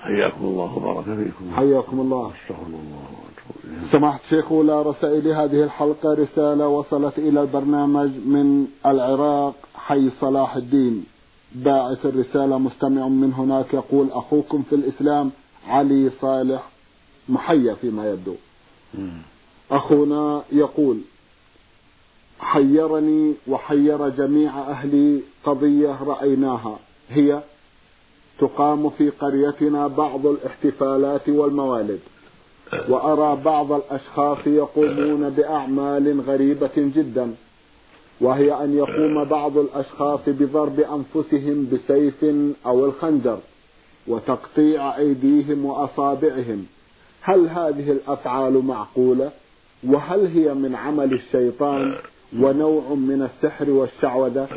حياكم الله وبارك فيكم. حياكم الله. استغفر الله سماحة الشيخ أولى رسائل هذه الحلقة رسالة وصلت إلى البرنامج من العراق حي صلاح الدين. باعث الرسالة مستمع من هناك يقول أخوكم في الإسلام علي صالح محيا فيما يبدو. أخونا يقول حيرني وحير جميع أهلي قضية رأيناها. هي تقام في قريتنا بعض الاحتفالات والموالد وأرى بعض الأشخاص يقومون بأعمال غريبة جدا وهي أن يقوم بعض الأشخاص بضرب أنفسهم بسيف أو الخنجر وتقطيع أيديهم وأصابعهم. هل هذه الأفعال معقولة؟ وهل هي من عمل الشيطان ونوع من السحر والشعوذة؟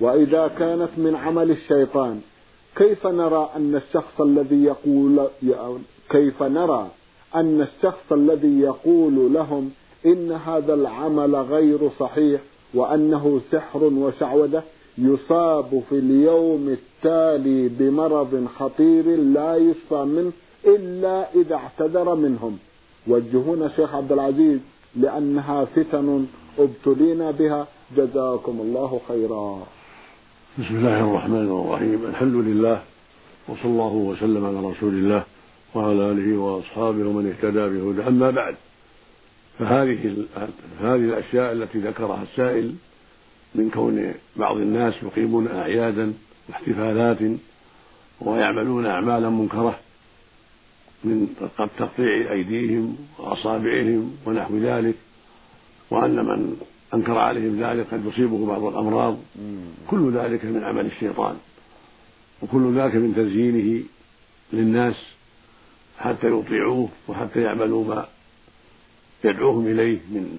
وإذا كانت من عمل الشيطان كيف نرى أن الشخص الذي يقول كيف نرى أن الشخص الذي يقول لهم إن هذا العمل غير صحيح وأنه سحر وشعوذة يصاب في اليوم التالي بمرض خطير لا يشفى منه إلا إذا اعتذر منهم. وجهونا شيخ عبد العزيز لأنها فتن ابتلينا بها. جزاكم الله خيرا. بسم الله الرحمن الرحيم. الحمد لله وصلى الله وسلم على رسول الله وعلى آله وأصحابه ومن اهتدى بهدى أما بعد فهذه هذه الأشياء التي ذكرها السائل من كون بعض الناس يقيمون أعيادا واحتفالات ويعملون أعمالا منكرة من تقطيع أيديهم وأصابعهم ونحو ذلك وأن من أنكر عليهم ذلك قد يصيبه بعض الأمراض. كل ذلك من عمل الشيطان وكل ذلك من تزيينه للناس حتى يطيعوه وحتى يعملوا ما يدعوهم إليه من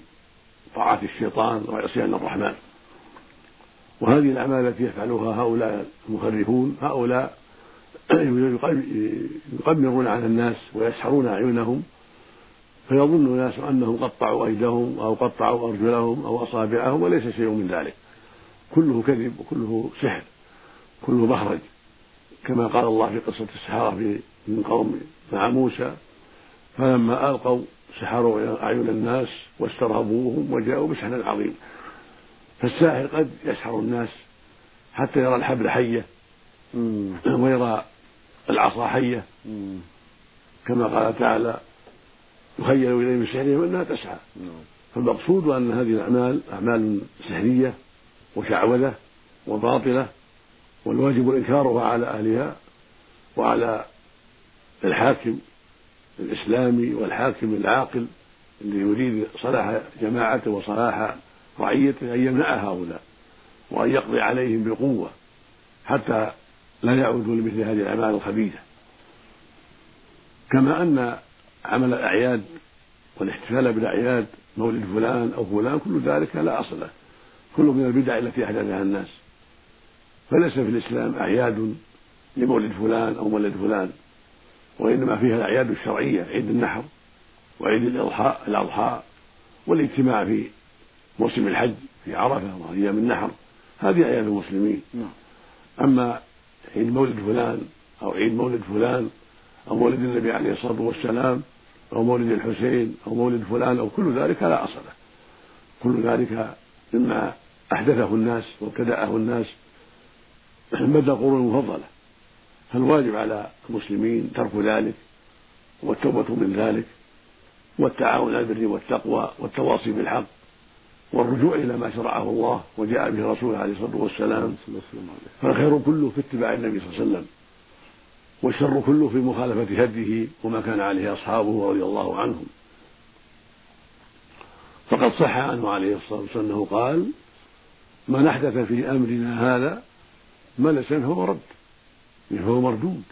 طاعة الشيطان وعصيان الرحمن. وهذه الأعمال التي يفعلها هؤلاء المخرفون هؤلاء يقمرون على الناس ويسحرون أعينهم فيظن الناس أنهم قطعوا أيديهم أو قطعوا أرجلهم أو أصابعهم وليس شيء من ذلك. كله كذب وكله سحر كله مخرج. كما قال الله في قصة السحرة من قوم مع موسى فلما ألقوا سحروا أعين الناس واسترهبوهم وجاءوا بسحر عظيم. فالساحر قد يسحر الناس حتى يرى الحبل حية ويرى العصا حية. كما قال تعالى يخيل إليه من سحرهم أنها تسعى فالمقصود أن هذه الأعمال أعمال سحرية وشعوذة وباطلة والواجب إنكارها على أهلها وعلى الحاكم الإسلامي والحاكم العاقل اللي يريد صلاح جماعته وصلاح رعيته أن يمنع هؤلاء وأن يقضي عليهم بالقوة حتى لا يعودوا لمثل هذه الأعمال الخبيثة. كما أن عمل الأعياد والاحتفال بالأعياد مولد فلان أو فلان كل ذلك لا أصل له. كله من البدع التي أحدثها الناس. فليس في الإسلام أعياد لمولد فلان أو مولد فلان وإنما فيها الأعياد الشرعية عيد النحر وعيد الإضحى الأضحى والاجتماع في موسم الحج في عرفة وأيام النحر. هذه أعياد المسلمين. نعم. أما عيد مولد فلان أو عيد مولد فلان أو مولد النبي عليه الصلاة والسلام أو مولد الحسين أو مولد فلان أو كل ذلك لا أصل له. كل ذلك مما أحدثه الناس وابتدأه الناس مدى القرون المفضلة فالواجب على المسلمين ترك ذلك والتوبة من ذلك والتعاون على البر والتقوى والتواصي بالحق والرجوع إلى ما شرعه الله وجاء به رسوله عليه الصلاة والسلام. فالخير كله في اتباع النبي صلى الله عليه وسلم. والشر كله في مخالفة هديه وما كان عليه أصحابه رضي الله عنهم. فقد صح عنه عليه الصلاة والسلام أنه قال من أحدث في أمرنا هذا ما ليس فهو رد فهو مردود.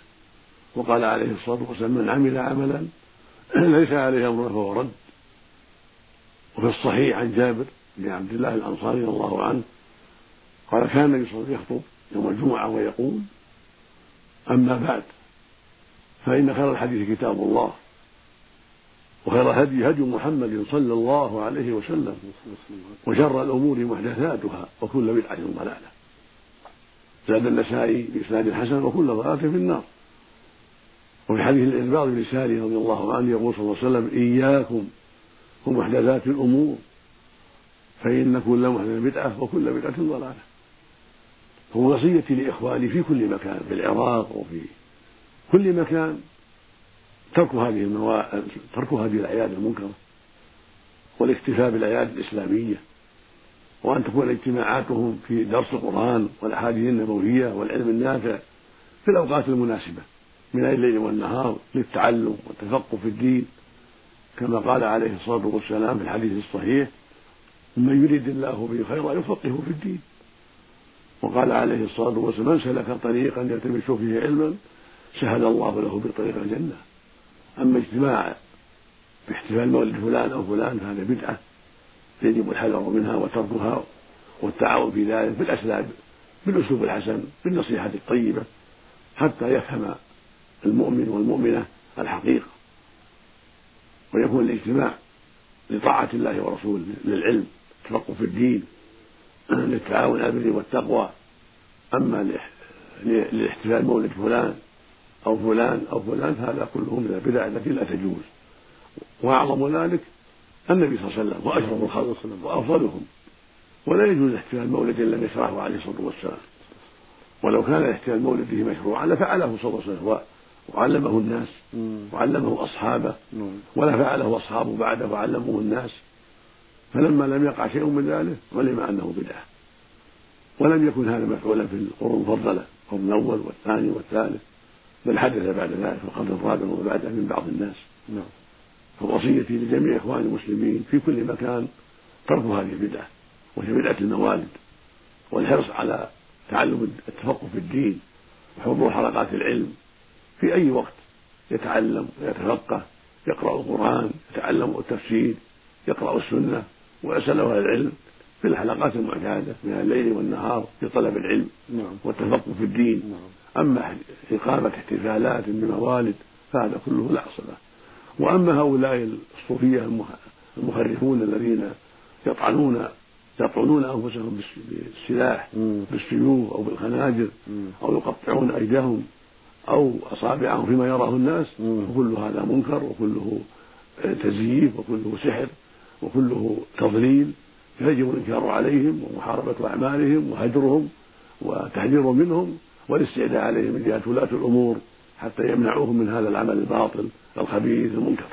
وقال عليه الصلاة والسلام من عمل عملا ليس عليه أمرنا فهو رد. وفي الصحيح عن جابر بن عبد الله الأنصاري رضي الله عنه قال كان النبي صلى الله عليه وسلم يخطب يوم الجمعة ويقول أما بعد فإن خير الحديث كتاب الله وخير هدي هدي محمد صلى الله عليه وسلم وشر الأمور محدثاتها وكل بدعة ضلالة زاد النسائي بإسناد الحسن وكل ضلالة في النار وفي حديث الإرباض بن ساري رضي الله عنه يقول صلى الله عليه وسلم إياكم ومحدثات الأمور فإن كل محدث بدعة وكل بدعة ضلالة. هو وصيتي لإخواني في كل مكان في العراق وفي كل مكان ترك هذه الموا... ترك هذه الأعياد المنكرة والاكتفاء بالأعياد الإسلامية وأن تكون اجتماعاتهم في درس القرآن والأحاديث النبوية والعلم النافع في الأوقات المناسبة من الليل والنهار للتعلم والتفقه في الدين كما قال عليه الصلاة والسلام في الحديث الصحيح من يريد الله به خيرا يفقهه في الدين. وقال عليه الصلاة والسلام من سلك طريقا يلتمس فيه علما سهل الله له بطريق الجنة أما اجتماع باحتفال مولد فلان أو فلان فهذا بدعة. يجب الحذر منها وتركها والتعاون في ذلك بالأسباب بالأسلوب الحسن بالنصيحة الطيبة حتى يفهم المؤمن والمؤمنة الحقيقة. ويكون الاجتماع لطاعة الله ورسوله للعلم التفقه في الدين للتعاون على البر والتقوى. أما لإحتفال مولد فلان أو فلان أو فلان هذا كله من البدع التي لا تجوز. وأعظم ذلك النبي صلى الله عليه وسلم وأشرف الخلق وأفضلهم. ولا يجوز احتفال مولد لم يشرعه عليه الصلاة والسلام. ولو كان احتفال مولده مشروعا لفعله صلى الله عليه وسلم. وعلمه الناس وعلمه أصحابه ولا فعله أصحابه بعده وعلمه الناس. فلما لم يقع شيء من ذلك علم أنه بدعة. ولم يكن هذا مفعولا في القرون المفضلة القرن الأول والثاني والثالث. بل حدث بعد ذلك في القرن الرابع وبعده من بعض الناس. نعم. فوصيتي لجميع إخواني المسلمين في كل مكان ترك هذه البدعة وهي بدعة الموالد والحرص على تعلم التفقه في الدين وحضور حلقات العلم في أي وقت يتعلم ويتفقه يقرأ القرآن يتعلم التفسير يقرأ السنة ويسأل أهل العلم. في الحلقات المعتادة من الليل والنهار في طلب العلم نعم. والتفقه في الدين. نعم. أما إقامة احتفالات بموالد فهذا كله لا أصل له. وأما هؤلاء الصوفية المخرفون الذين يطعنون يطعنون أنفسهم بالسلاح بالسيوف أو بالخناجر أو يقطعون أيديهم أو أصابعهم فيما يراه الناس وكل هذا منكر وكله تزييف وكله سحر وكله تضليل. فيجب الإنكار عليهم ومحاربة أعمالهم وهجرهم وتحذير منهم والاستعداء عليهم من جهة ولاة الأمور حتى يمنعوهم من هذا العمل الباطل الخبيث المنكر.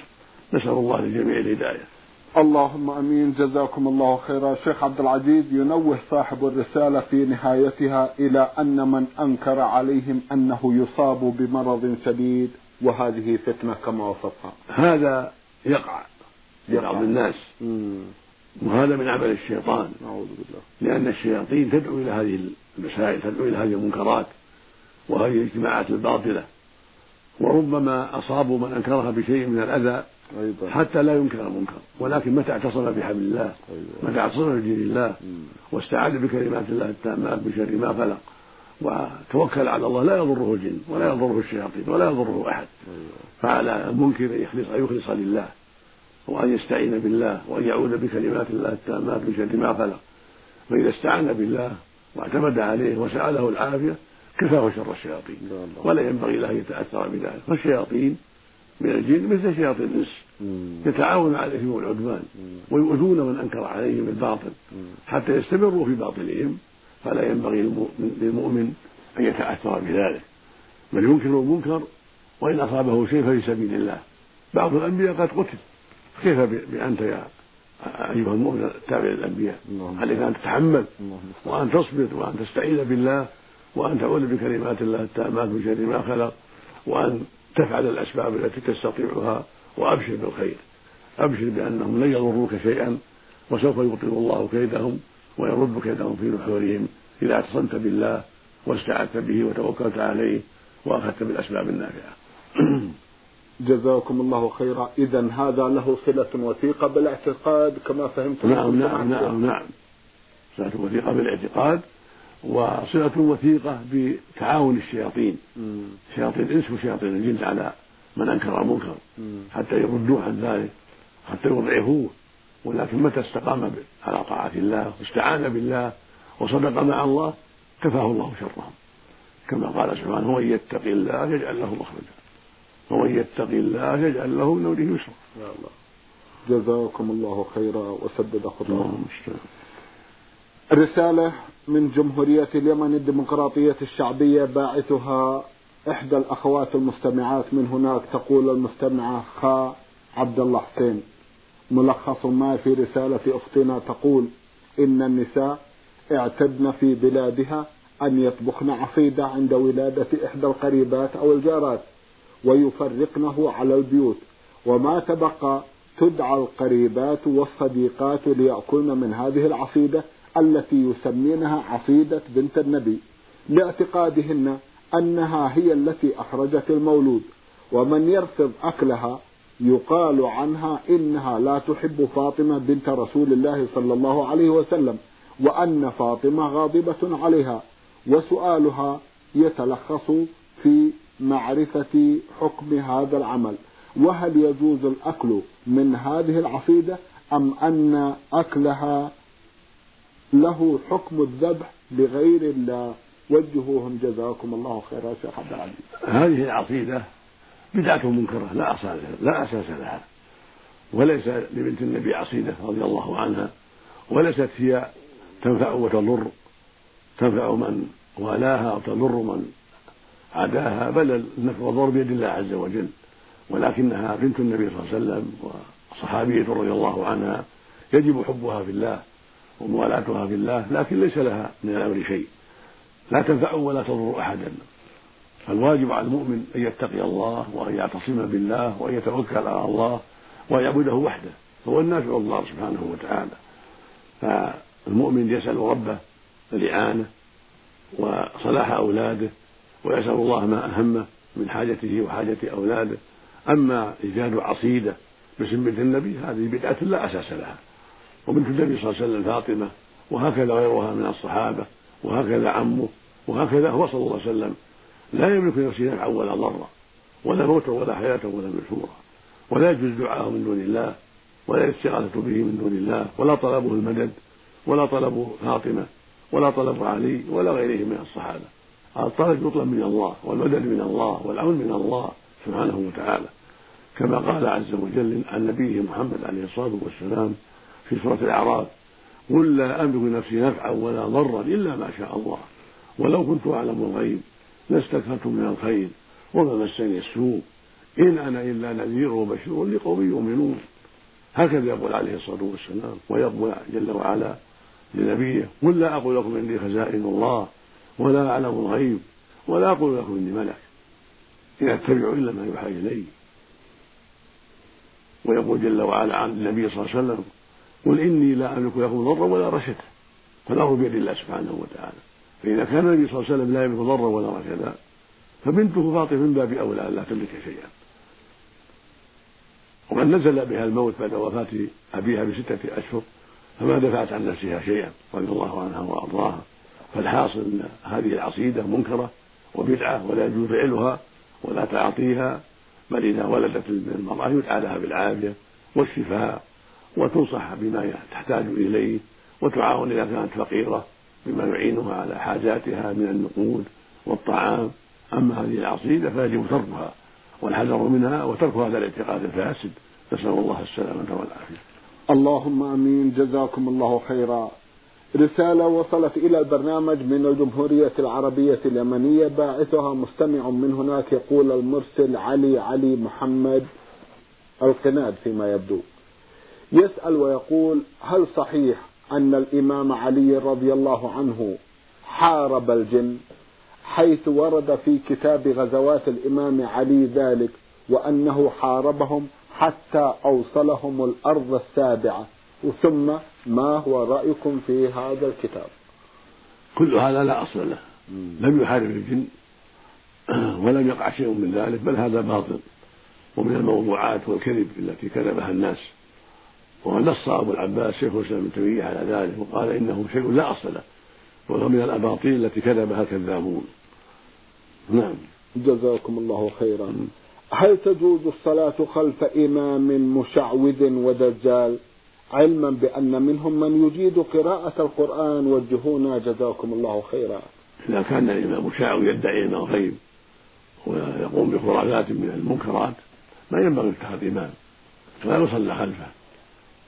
نسأل الله للجميع الهداية. اللهم آمين. جزاكم الله خيرا. شيخ عبد العزيز ينوه صاحب الرسالة في نهايتها إلى أن من أنكر عليهم أنه يصاب بمرض شديد وهذه فتنة كما وصفها. هذا يقع لبعض الناس. مم. وهذا من عمل الشيطان. نعوذ بالله. لأن الشياطين تدعو إلى هذه المسائل تدعو إلى هذه المنكرات وهذه الاجتماعات الباطلة. وربما أصابوا من انكرها بشيء من الأذى أيضا. حتى لا ينكر المنكر. ولكن متى اعتصم بحبل الله؟ أيضا. متى اعتصم بدين الله؟ واستعاذ بكلمات الله التامات من شر ما خلق. وتوكل على الله لا يضره الجن ولا يضره الشياطين ولا يضره أحد. أيضا. فعلى المنكر ان يخلص ان يخلص لله. وأن يستعين بالله وأن يعوذ بكلمات الله التامات من شر ما خلق. فإذا استعان بالله واعتمد عليه وسأله العافية كفاه شر الشياطين. ولا ينبغي له أن يتأثر بذلك. فالشياطين من الجن مثل شياطين الانس يتعاون الاثم والعدوان ويؤذون من أنكر عليهم الباطل. حتى يستمروا في باطلهم. فلا ينبغي للمؤمن أن يتأثر بذلك. بل ينكر المنكر وإن أصابه شيء ففي سبيل الله. بعض الأنبياء قد قتل. كيف بأنت يا أيها المؤمن التابع للأنبياء؟ عليك أن تتحمل وأن تصبر وأن تستعيذ بالله وأن تعوذ بكلمات الله التامات من شر ما خلق وأن تفعل الأسباب التي تستطيعها وأبشر بالخير. أبشر بأنهم لن يضروك شيئا وسوف يبطل الله كيدهم ويرد كيدهم في نحورهم إذا اعتصمت بالله واستعذت به وتوكلت عليه وأخذت بالأسباب النافعة. جزاكم الله خيرا. إذا هذا له صلة وثيقة بالاعتقاد كما فهمت نعم نعم نعم نعم. صلة وثيقة بالاعتقاد وصلة وثيقة بتعاون الشياطين. شياطين الإنس وشياطين الجن على من أنكر المنكر حتى يردوه عن ذلك حتى يضعفوه. ولكن متى استقام على طاعة الله واستعان بالله وصدق مع الله كفاه الله شرهم. كما قال سبحانه ومن يتق الله يجعل له مخرجا. ومن يتق الله يجعل له من امره يسرا. يا الله. جزاكم الله خيرا وسدد خطاكم رسالة من جمهورية اليمن الديمقراطية الشعبية باعثها إحدى الأخوات المستمعات. من هناك تقول المستمعة خا عبد الله حسين. ملخص ما في رسالة أختنا تقول إن النساء اعتدن في بلادها أن يطبخن عصيدة عند ولادة إحدى القريبات أو الجارات. ويفرقنه على البيوت. وما تبقى تدعى القريبات والصديقات ليأكلن من هذه العصيدة التي يسمينها عصيدة بنت النبي لاعتقادهن أنها هي التي أخرجت المولود. ومن يرفض أكلها يقال عنها إنها لا تحب فاطمة بنت رسول الله صلى الله عليه وسلم وأن فاطمة غاضبة عليها. وسؤالها يتلخص في معرفة حكم هذا العمل. وهل يجوز الأكل من هذه العصيدة أم أن أكلها له حكم الذبح لغير الله؟ وجهوهم جزاكم الله خيرا شيخ عبد العزيز. هذه العصيدة بدعة منكرة لا أساس لا أساس لها. وليس لبنت النبي عصيدة رضي الله عنها وليست هي تنفع وتضر. تنفع من والاها أو تضر من عداها بل النفع والضر بيد الله عز وجل. ولكنها بنت النبي صلى الله عليه وسلم وصحابية رضي الله عنها. يجب حبها في الله وموالاتها في الله لكن ليس لها من الأمر شيء. لا تنفع ولا تضر أحدا. فالواجب على المؤمن أن يتقي الله وأن يعتصم بالله وأن يتوكل على الله وأن يعبده وحده. هو النافع الله سبحانه وتعالى. فالمؤمن يسأل ربه الإعانة وصلاح أولاده ويسأل الله ما أهمه من حاجته وحاجة أولاده. أما إيجاد عصيدة بنت النبي هذه بدعة لا أساس لها. وبنت النبي صلى الله عليه وسلم فاطمة وهكذا غيرها من الصحابة وهكذا عمه وهكذا هو صلى الله عليه وسلم. لا يملك لنفسه نفعا ولا ضرا ولا موتا ولا حياة ولا نشورا ولا يجوز دعاءه من دون الله ولا الاستغاثة به من دون الله ولا طلبه المدد ولا طلب فاطمة ولا طلب علي ولا غيره من الصحابة. الطلب يطلب من الله والمدد من الله والعون من الله سبحانه وتعالى. كما قال عز وجل عن نبيه محمد عليه الصلاة والسلام في سورة الأعراف قل لا أملك لنفسي نفعا ولا ضرا إلا ما شاء الله ولو كنت أعلم الغيب لاستكثرت من الخير وما مسني السوء إن أنا إلا نذير وبشير لقوم يؤمنون. هكذا يقول عليه الصلاة والسلام ويقول جل وعلا لنبيه قل لا أقول لكم إني خزائن الله ولا أعلم الغيب ولا أقول لكم إني ملك. إن أتبع إلا ما يوحى إلي. ويقول جل وعلا عن النبي صلى الله عليه وسلم قل إني لا أملك لكم ضرا ولا رشدا. فالأمر بيد الله سبحانه وتعالى. فإذا كان النبي صلى الله عليه وسلم لا يملك ضرا ولا رشدا فبنته فاطمة من باب أولى لا تملك شيئا. وقد نزل بها الموت بعد وفاة أبيها بستة أشهر فما دفعت عن نفسها شيئا رضي الله عنها وأرضاها. فالحاصل أن هذه العصيدة منكرة وبدعة ولا يجوز فعلها ولا تعاطيها بل إذا ولدت المرأة يدعى لها بالعافية والشفاء وتنصح بما تحتاج إليه وتعاون إذا كانت فقيرة بما يعينها على حاجاتها من النقود والطعام. أما هذه العصيدة فيجب تركها والحذر منها وترك هذا الاعتقاد الفاسد. نسأل الله السلامة والعافية. اللهم آمين. جزاكم الله خيرا. رسالة وصلت إلى البرنامج من الجمهورية العربية اليمنية. باعثها مستمع من هناك يقول المرسل علي علي محمد القناد فيما يبدو. يسأل ويقول هل صحيح أن الإمام علي رضي الله عنه حارب الجن حيث ورد في كتاب غزوات الإمام علي ذلك وأنه حاربهم حتى أوصلهم الأرض السابعة؟ ثم ما هو رأيكم في هذا الكتاب؟ كل هذا لا أصل له. لم يحارب الجن ولم يقع شيء من ذلك بل هذا باطل. ومن الموضوعات والكذب التي كذبها الناس. ونص أبو العباس شيخ الإسلام ابن تيمية على ذلك وقال إنه شيء لا أصل له. وهو من الأباطيل التي كذبها الكذابون. نعم. جزاكم الله خيرا. هل تجوز الصلاة خلف إمام مشعوذ ودجال؟ علما بأن منهم من يجيد قراءة القرآن وجهونا جزاكم الله خيرا. إذا كان الإمام مشعوذ يدعي علم الغيب ويقوم بخرافات من المنكرات ما ينبغي اتخاذ إمام. فلا يصلى خلفه.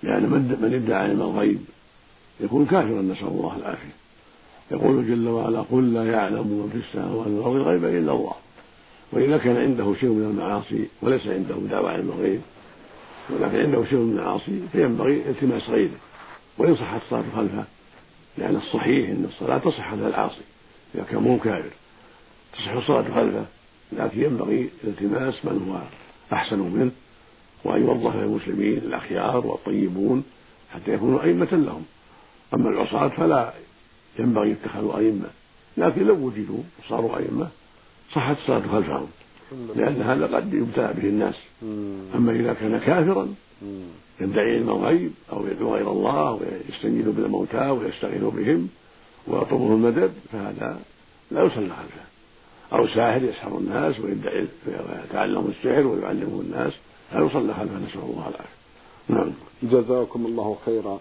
لأن من ادعى علم الغيب يكون كافرا نسأل الله العافية. يقول جل وعلا قل لا يعلم من في السماوات والأرض الغيب إلا الله. وإذا كان عنده شيء من المعاصي وليس عنده دعوى علم الغيب ولكن عنده شيء من المعاصي فينبغي التماس غيره وإن صحت الصلاة خلفه لأن الصحيح أن الصلاة تصح خلف العاصي إذا كان مو كافر. تصح الصلاة خلفه لكن ينبغي التماس من هو أحسن منه. وأن يوظف المسلمين الأخيار والطيبون حتى يكونوا أئمة لهم. أما العصاة فلا ينبغي اتخاذ أئمة لكن لو وجدوا وصاروا أئمة صحت الصلاة خلفهم. لأن هذا قد يبتلى به الناس. أما إذا كان كافرا يدعي علم الغيب أو يدعو غير الله ويستنجد بالموتى ويستغيث بهم ويطلبهم المدد فهذا لا يصلى خلفه أو ساحر يسحر الناس ويدعي ويتعلم السحر ويعلمه الناس. لا يصلى خلفه نسأل الله العافية. نعم. جزاكم الله خيرا.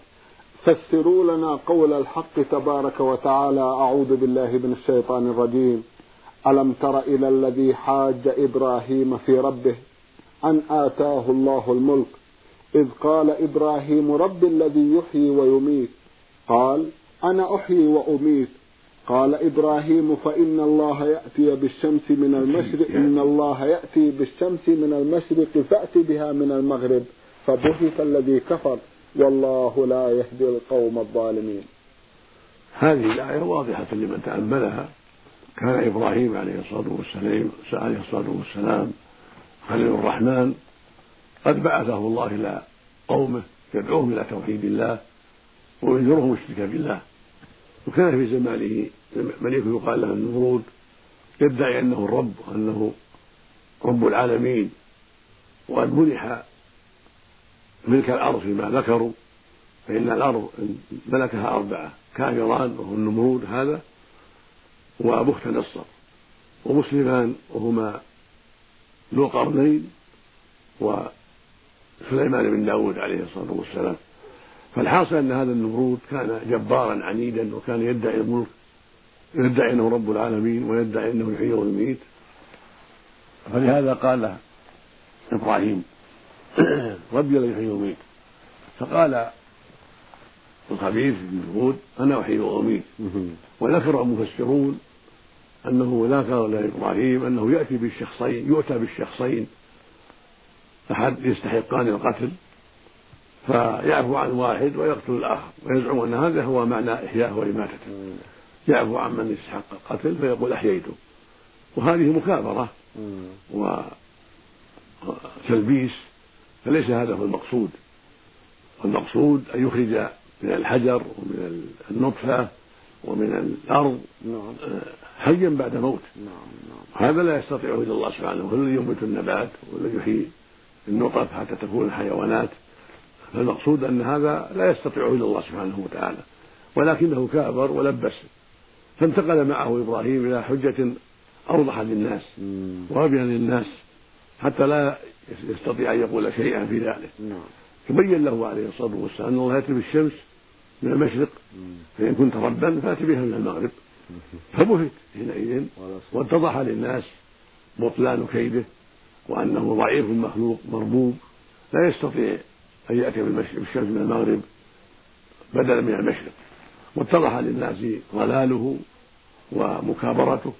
فسروا لنا قول الحق تبارك وتعالى. أعوذ بالله من الشيطان الرجيم. ألم تر إلى الذي حاج إبراهيم في ربه أن آتاه الله الملك؟ إذ قال إبراهيم رب الذي يحيي ويميت. قال أنا أحيي وأميت. قال إبراهيم فإن الله يأتي بالشمس من المشرق إن الله يأتي بالشمس من المشرق فأت بها من المغرب. فبهت الذي كفر والله لا يهدي القوم الظالمين. هذه الآية واضحة لمن تأملها. كان إبراهيم عليه الصلاة والسلام عليه الصلاة والسلام خليل الرحمن قد بعثه الله إلى قومه يدعوهم إلى توحيد الله وينذرهم الشرك بالله. وكان في زمانه ملك يقال له النمرود يدعي أنه الرب وأنه رب العالمين وقد منح ملك الأرض فيما ذكروا فإن الأرض ملكها أربعة كافران وهو النمرود هذا وبخت نصر ومسلمان وهما ذو قرنين وسليمان بن داود عليه الصلاة والسلام. فالحاصل أن هذا النمرود كان جبارا عنيدا وكان يدعي الملك يدعي أنه رب العالمين ويدعي أنه يحيي ويميت. فلهذا قال إبراهيم ربي الذي يحيي ويميت. فقال الخبيث بن هود أنا أحيي وأميت. وذكر المفسرون أنه ذكر لإبراهيم أنه يأتي بالشخصين يؤتى بالشخصين. أحد يستحقان القتل فيعفو عن واحد ويقتل الآخر ويزعم أن هذا هو معنى إحياءه وإماتته. يعفو عن من يستحق القتل فيقول أحييته. وهذه مكابرة وتلبيس فليس هذا هو المقصود. والمقصود أن يخرج من الحجر ومن النطفة ومن الأرض نعم. حيا بعد موت. نعم. نعم. هذا لا يستطيعه إلا الله سبحانه. هو الذي ينبت النبات والذي يحيي النطف حتى تكون الحيوانات. فالمقصود أن هذا لا يستطيعه إلا الله سبحانه وتعالى. ولكنه كابر ولبس. فانتقل معه إبراهيم إلى حجة أوضح للنس وأبين للناس حتى لا يستطيع أن يقول شيئا في ذلك. نعم. تبين له عليه الصلاة والسلام أن الله يأتي بالشمس من المشرق فإن كنت ربا فأت بها من المغرب. فبهت حينئذ واتضح للناس بطلان كيده وأنه ضعيف مخلوق مربوب لا يستطيع أن يأتي بالشمس من المغرب بدلا من المشرق. واتضح للناس ضلاله ومكابرته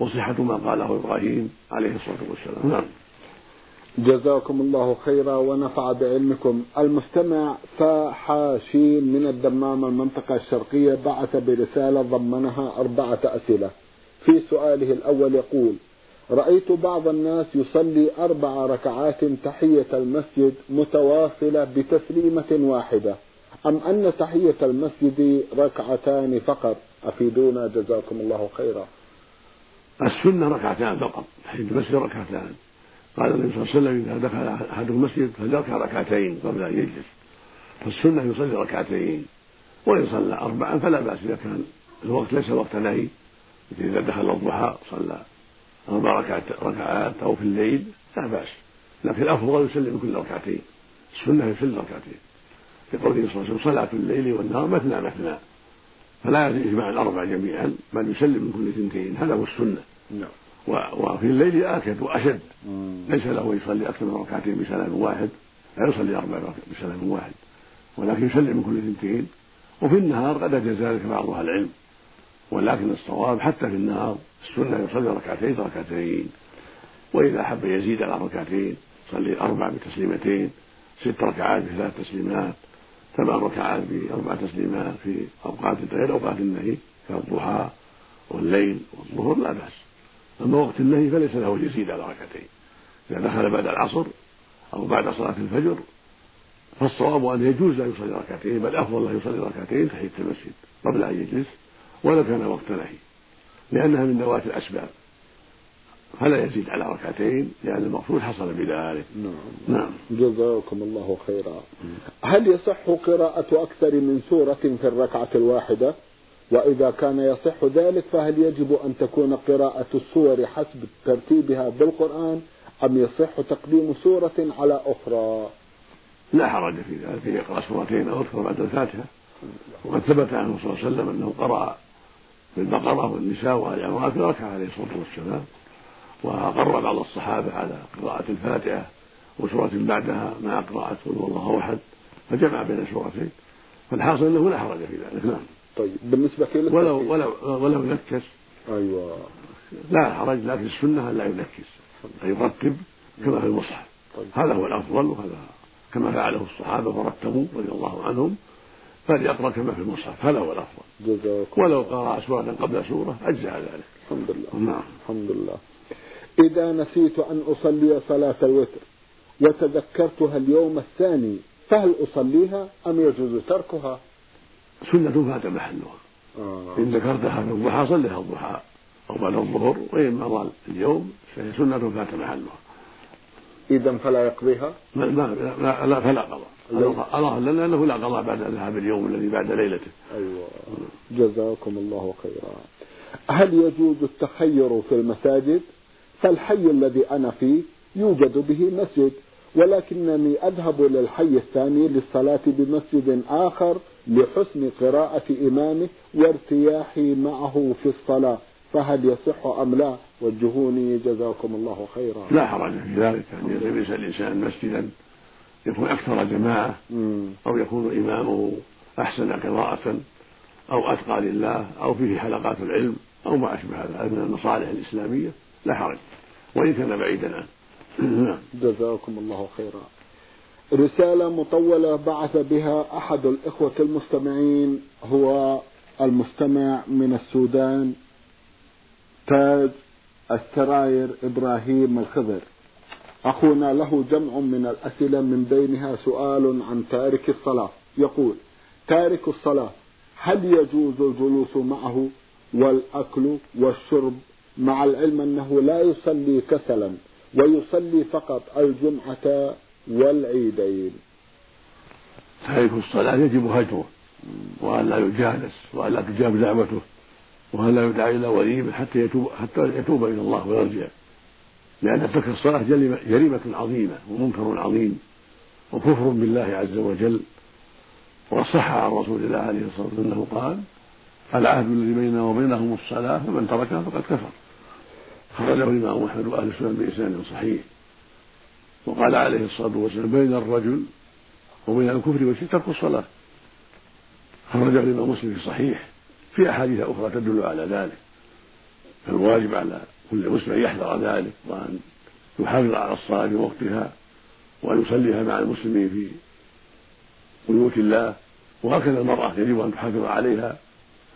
وصحة ما قاله إبراهيم عليه الصلاة والسلام. نعم. جزاكم الله خيرا ونفع بعلمكم. المستمع فحاشين من الدمام المنطقة الشرقية بعث برسالة ضمنها أربعة أسئلة. في سؤاله الأول يقول رأيت بعض الناس يصلي أربع ركعات تحية المسجد متواصلة بتسليمة واحدة. أم أن تحية المسجد ركعتان فقط؟ أفيدونا جزاكم الله خيرا. السنة ركعتان فقط تحية المسجد ركعتان. قال النبي صلى الله عليه وسلم إذا دخل أحدكم المسجد فليركع ركعتين قبل أن يجلس. فالسنة يصلي ركعتين وإن صلى أربعا فلا بأس إذا كان الوقت ليس وقت نهي. إذا دخل الضحى صلى أربع ركعات أو في الليل لا بأس. لكن الأفضل يسلم كل ركعتين. السنة يسلم ركعتين. لقوله صلى الله عليه وسلم صلاة الليل والنهار مثنى مثنى. فلا يجمع الأربع جميعا بل يسلم من كل اثنتين. هذا هو السنة. نعم. وفي الليل آكد وأشد. ليس له يصلي أكثر من ركعتين بسلام واحد لا يصلي أربع بسلام واحد ولكن يسلم من كل اثنتين وفي النهار قد أجاز ذلك بعض أهل العلم ولكن الصواب حتى في النهار السنة يصلي ركعتين ركعتين. وإذا أحب يزيد على ركعتين يصلي أربع بتسليمتين ست ركعات بثلاث تسليمات ثمان ركعات بأربع تسليمات في أوقات غير أوقات النهي كالضحى والليل والظهر لا بأس. أما وقت النهي فليس له يزيد على ركعتين. إذا دخل بعد العصر أو بعد صلاة الفجر فالصواب أن يجوز أن يصلي ركعتين بل أفضل له يصلي ركعتين تحية المسجد قبل أن يجلس ولو كان وقت نهي. لأنها من ذوات الأسباب. فلا يزيد على ركعتين لأن المقصود حصل بذلك. نعم. نعم. جزاكم الله خيرا. هل يصح قراءة أكثر من سورة في الركعة الواحدة؟ وإذا كان يصح ذلك فهل يجب أن تكون قراءة السور حسب ترتيبها بالقرآن أم يصح تقديم سورة على أخرى؟ لا حرج في ذلك يقرأ سورتين أو أكثر بعد الفاتحة. وقد ثبت عنه صلى الله عليه وسلم أنه قرأ في البقرة والنساء وآل عمران في ركعة عليه الصلاة والسلام وأقر بعض الصحابة على قراءة الفاتحة وسورة بعدها مع قراءة قل الله أحد فجمع بين السورتين فالحاصل أنه لا حرج في ذلك نعم. طيب بالنسبة لك ولو ولو ولو نكس أيوة. لا حرج لكن السنة أن لا ينكس. أن يرتب كما في المصحف. طيب. هذا هو الأفضل وهذا كما فعله الصحابة ورتبوا رضي الله عنهم فليقرأ كما في المصحف. هذا هو الأفضل. جزاكم ولو قرأ سورة قبل سورة أجزاء ذلك. الحمد لله. نعم. الحمد لله. إذا نسيت أن أصلي صلاة الوتر وتذكرتها اليوم الثاني فهل أصليها أم يجوز تركها؟ سنة فات محلها آه. إن ذكرتها في الضحى صليها الضحى. أو بعد الظهر وإن مضى اليوم فهي سنة فات محلها إذا فلا يقضيها؟ لا, لا, لا فلا قضاء. الله لنا أنه لا قضاء بعد ذهاب اليوم الذي بعد ليلته. أيوة. جزاكم الله خيرا. هل يجوز التخير في المساجد؟ فالحي الذي أنا فيه يوجد به مسجد ولكنني أذهب للحي الثاني للصلاة بمسجد آخر لحسن قراءة إمامه وارتياحي معه في الصلاة فهل يصح أم لا؟ وجهوني جزاكم الله خيرا. لا حرج في ذلك أن يلتمس الإنسان مسجدا يكون أكثر جماعة أو يكون إمامه أحسن قراءة أو أتقى لله أو فيه حلقات العلم أو ما أشبه هذا من المصالح الإسلامية. لا حرج. وإن كان بعيدا. عنه. جزاكم الله خيرا. رسالة مطولة بعث بها أحد الإخوة المستمعين هو المستمع من السودان تاج السراير إبراهيم الخضر. أخونا له جمع من الأسئلة من بينها سؤال عن تارك الصلاة. يقول تارك الصلاة هل يجوز الجلوس معه؟ والأكل والشرب مع العلم أنه لا يصلي كسلا ويصلي فقط الجمعة والعيدين. تارك الصلاة يجب هجره وأن لا يجالس وأن لا تجاب دعوته وأن لا يدعى إلى وليمة حتى يتوب حتى يتوب إلى الله ويرجع. لأن ترك الصلاة جريمة عظيمة ومنكر عظيم وكفر بالله عز وجل. وصح عن رسول الله عليه الصلاة والسلام أنه قال العهد الذي بيننا وبينهم الصلاة فمن تركها فقد كفر. خرجه الإمام أحمد وأهل السنن بإسناد صحيح. وقال عليه الصلاة والسلام بين الرجل وبين الكفر والشرك ترك الصلاة. خرجه الإمام مسلم في صحيح في أحاديث أخرى تدل على ذلك. فالواجب على كل مسلم أن يحذر ذلك وأن يحافظ على الصلاة في وقتها وأن يصليها مع المسلمين في بيوت الله. وهكذا المرأة يجب أن تحافظ عليها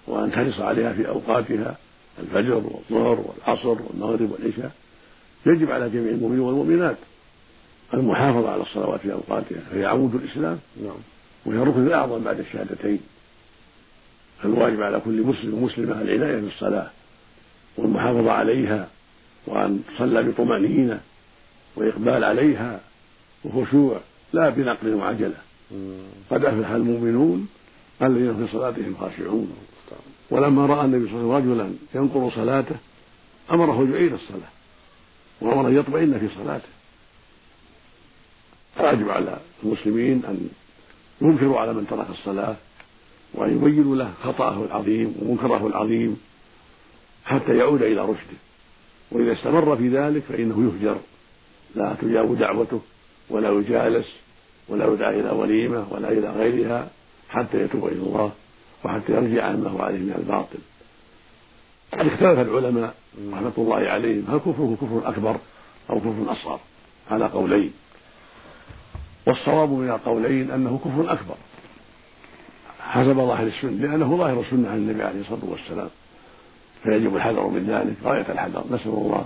وأن تحرص عليها في أوقاتها الفجر والظهر والعصر والمغرب والعشاء. يجب على جميع المؤمنين والمؤمنات المحافظة على الصلوات في أوقاتها فهي عمود الإسلام نعم. وهي الركن الأعظم بعد الشهادتين. فالواجب على كل مسلم ومسلمة العناية بالصلاة والمحافظة عليها وأن تصلى بطمأنينة وإقبال عليها وخشوع لا بنقل وعجلة. قد أفلح المؤمنون الذين في صلاتهم خاشعون. ولما رأى النبي صلى الله عليه وسلم رجلا ينقر صلاته أمره يعيد الصلاة وأمره أن يطمئن في صلاته. فيجب على المسلمين أن ينكروا على من ترك الصلاة وأن يبينوا له خطأه العظيم ومنكره العظيم حتى يعود إلى رشده. وإذا استمر في ذلك فإنه يهجر. لا تجاب دعوته ولا يجالس ولا يدعى إلى وليمة ولا إلى غيرها حتى يتوب إلى الله وحتى يرجع عما هو عليه من الباطل. قد اختلف العلماء رحمة الله عليهم. هل كفره كفر أكبر أو كفر أصغر؟ على قولين. والصواب من القولين أنه كفر أكبر. حسب ظاهر السنة لأنه ظاهر السنة عن النبي عليه الصلاة والسلام. فيجب الحذر من ذلك غاية الحذر. نسأل الله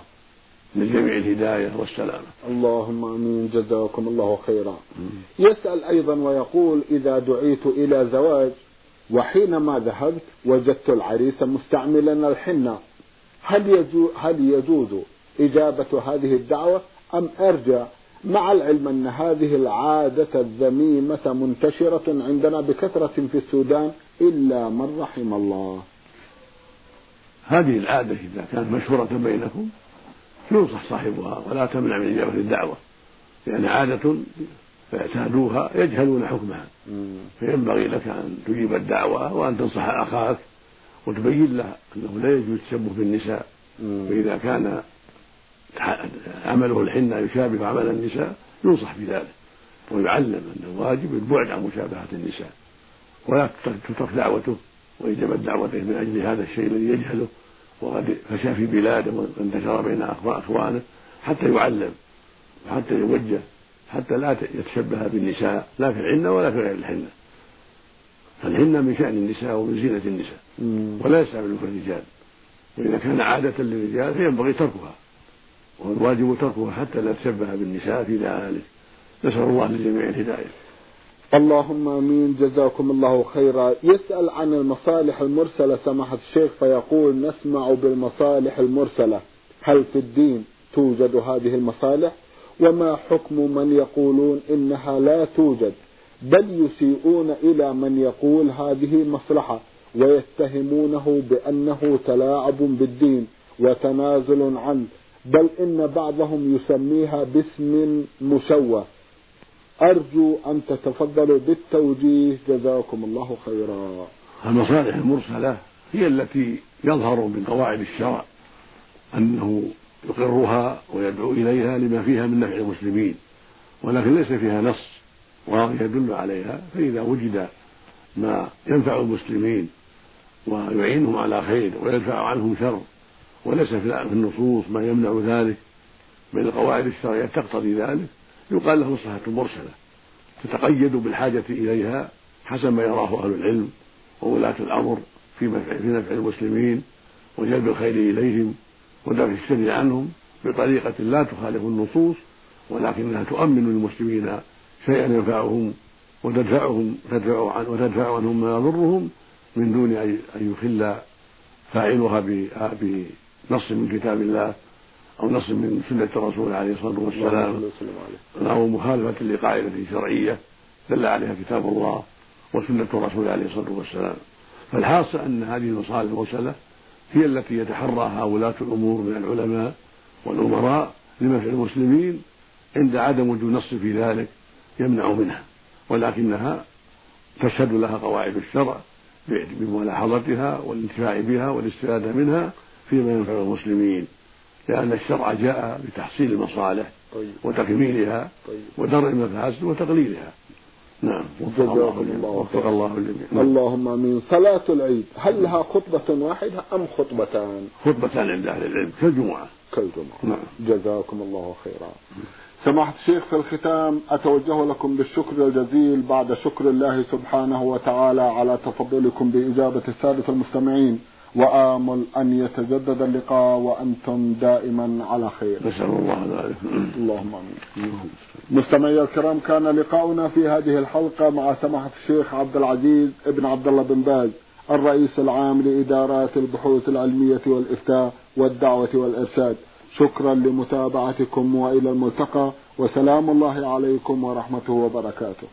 للجميع الهداية والسلامة. اللهم آمين. جزاكم الله خيرا. يسأل أيضا ويقول إذا دعيت إلى زواج وحينما ذهبت وجدت العريس مستعملا الحنة. هل يجوز, هل يجوز إجابة هذه الدعوة أم أرجع مع العلم أن هذه العادة الذميمة منتشرة عندنا بكثرة في السودان إلا من رحم الله. هذه العادة إذا كانت مشهورة بينكم ينصح صاحبها ولا تمنع من إجابة الدعوة لأن عادة فاعتادوها يجهلون حكمها. فينبغي لك أن تجيب الدعوة وأن تنصح أخاك وتبين له أنه لا يجوز التشبه بالنساء. فإذا كان عمله الحنة يشابه عمل النساء ينصح بذلك ويعلم أن الواجب البعد عن مشابهة النساء ولا تترك دعوته وإجابة دعوته من أجل هذا الشيء الذي يجهله وقد فشى في بلاده وانتشر بين أخوانه حتى يعلم وحتى يوجه حتى لا يتشبه بالنساء لا في الحنة ولا في غير الحنة. فالحنة من شأن النساء ومن زينة النساء ولا يستعمل في الرجال. وإذا كان عادة للرجال فينبغي تركها. والواجب تركها حتى لا تشبه بالنساء في ذلك. نسأل الله للجميع الهداية. اللهم آمين. جزاكم الله خيرا. يسأل عن المصالح المرسلة سماحة الشيخ فيقول نسمع بالمصالح المرسلة. هل في الدين توجد هذه المصالح؟ وما حكم من يقولون إنها لا توجد؟ بل يسيئون إلى من يقول هذه مصلحة ويتهمونه بأنه تلاعب بالدين وتنازل عنه. بل إن بعضهم يسميها باسم مشوه أرجو أن تتفضلوا بالتوجيه. جزاكم الله خيرا. المصالح المرسلة هي التي يظهر من قواعد الشرع أنه يقرها ويدعو إليها لما فيها من نفع المسلمين ولكن ليس فيها نص واضح يدل عليها. فإذا وجد ما ينفع المسلمين ويعينهم على خير ويدفع عنهم شر وليس في النصوص ما يمنع ذلك بل القواعد الشرعية تقتضي ذلك. يقال له مصلحة مرسلة تتقيد بالحاجة إليها حسب ما يراه أهل العلم وولاة الأمر في في نفع المسلمين وجلب الخير إليهم ودفع الشر عنهم بطريقة لا تخالف النصوص ولكنها تؤمن للمسلمين شيئا ينفعهم وتدفعهم تدفع عن وتدفع عنهم ما يضرهم من دون أن يخل فاعلها بنص من كتاب الله أو نص من سنة الرسول عليه الصلاة والسلام. أو مخالفة لقاعدة شرعية دل عليها كتاب الله وسنة الرسول عليه الصلاة والسلام. فالحاصل أن هذه المصالح المرسلة هي التي يتحراها ولاة الأمور من العلماء والأمراء لمنفع المسلمين عند عدم وجود نص في ذلك يمنع منها. ولكنها تشهد لها قواعد الشرع بملاحظتها والانتفاع بها والاستفادة منها فيما ينفع المسلمين لأن الشرع جاء بتحصيل المصالح طيب. وتكميلها طيب. ودرء المفاسد وتقليلها. نعم. جزاكم الله وفق الله الجميع. نعم. اللهم آمين. صلاة العيد هل لها خطبة واحدة أم خطبتان؟ خطبتان عند أهل العلم كالجمعة. كالجمعة. نعم. جزاكم الله خيرا. سماحة الشيخ في الختام أتوجه لكم بالشكر الجزيل بعد شكر الله سبحانه وتعالى على تفضلكم بإجابة السادة المستمعين. وآمل أن يتجدد اللقاء وأنتم دائما على خير. نسأل الله ذلك اللهم آمين. مستمعي الكرام كان لقاؤنا في هذه الحلقة مع سماحة الشيخ عبد العزيز ابن عبد الله بن باز الرئيس العام لإدارات البحوث العلمية والإفتاء والدعوة والإرشاد. شكرا لمتابعتكم وإلى الملتقى وسلام الله عليكم ورحمته وبركاته.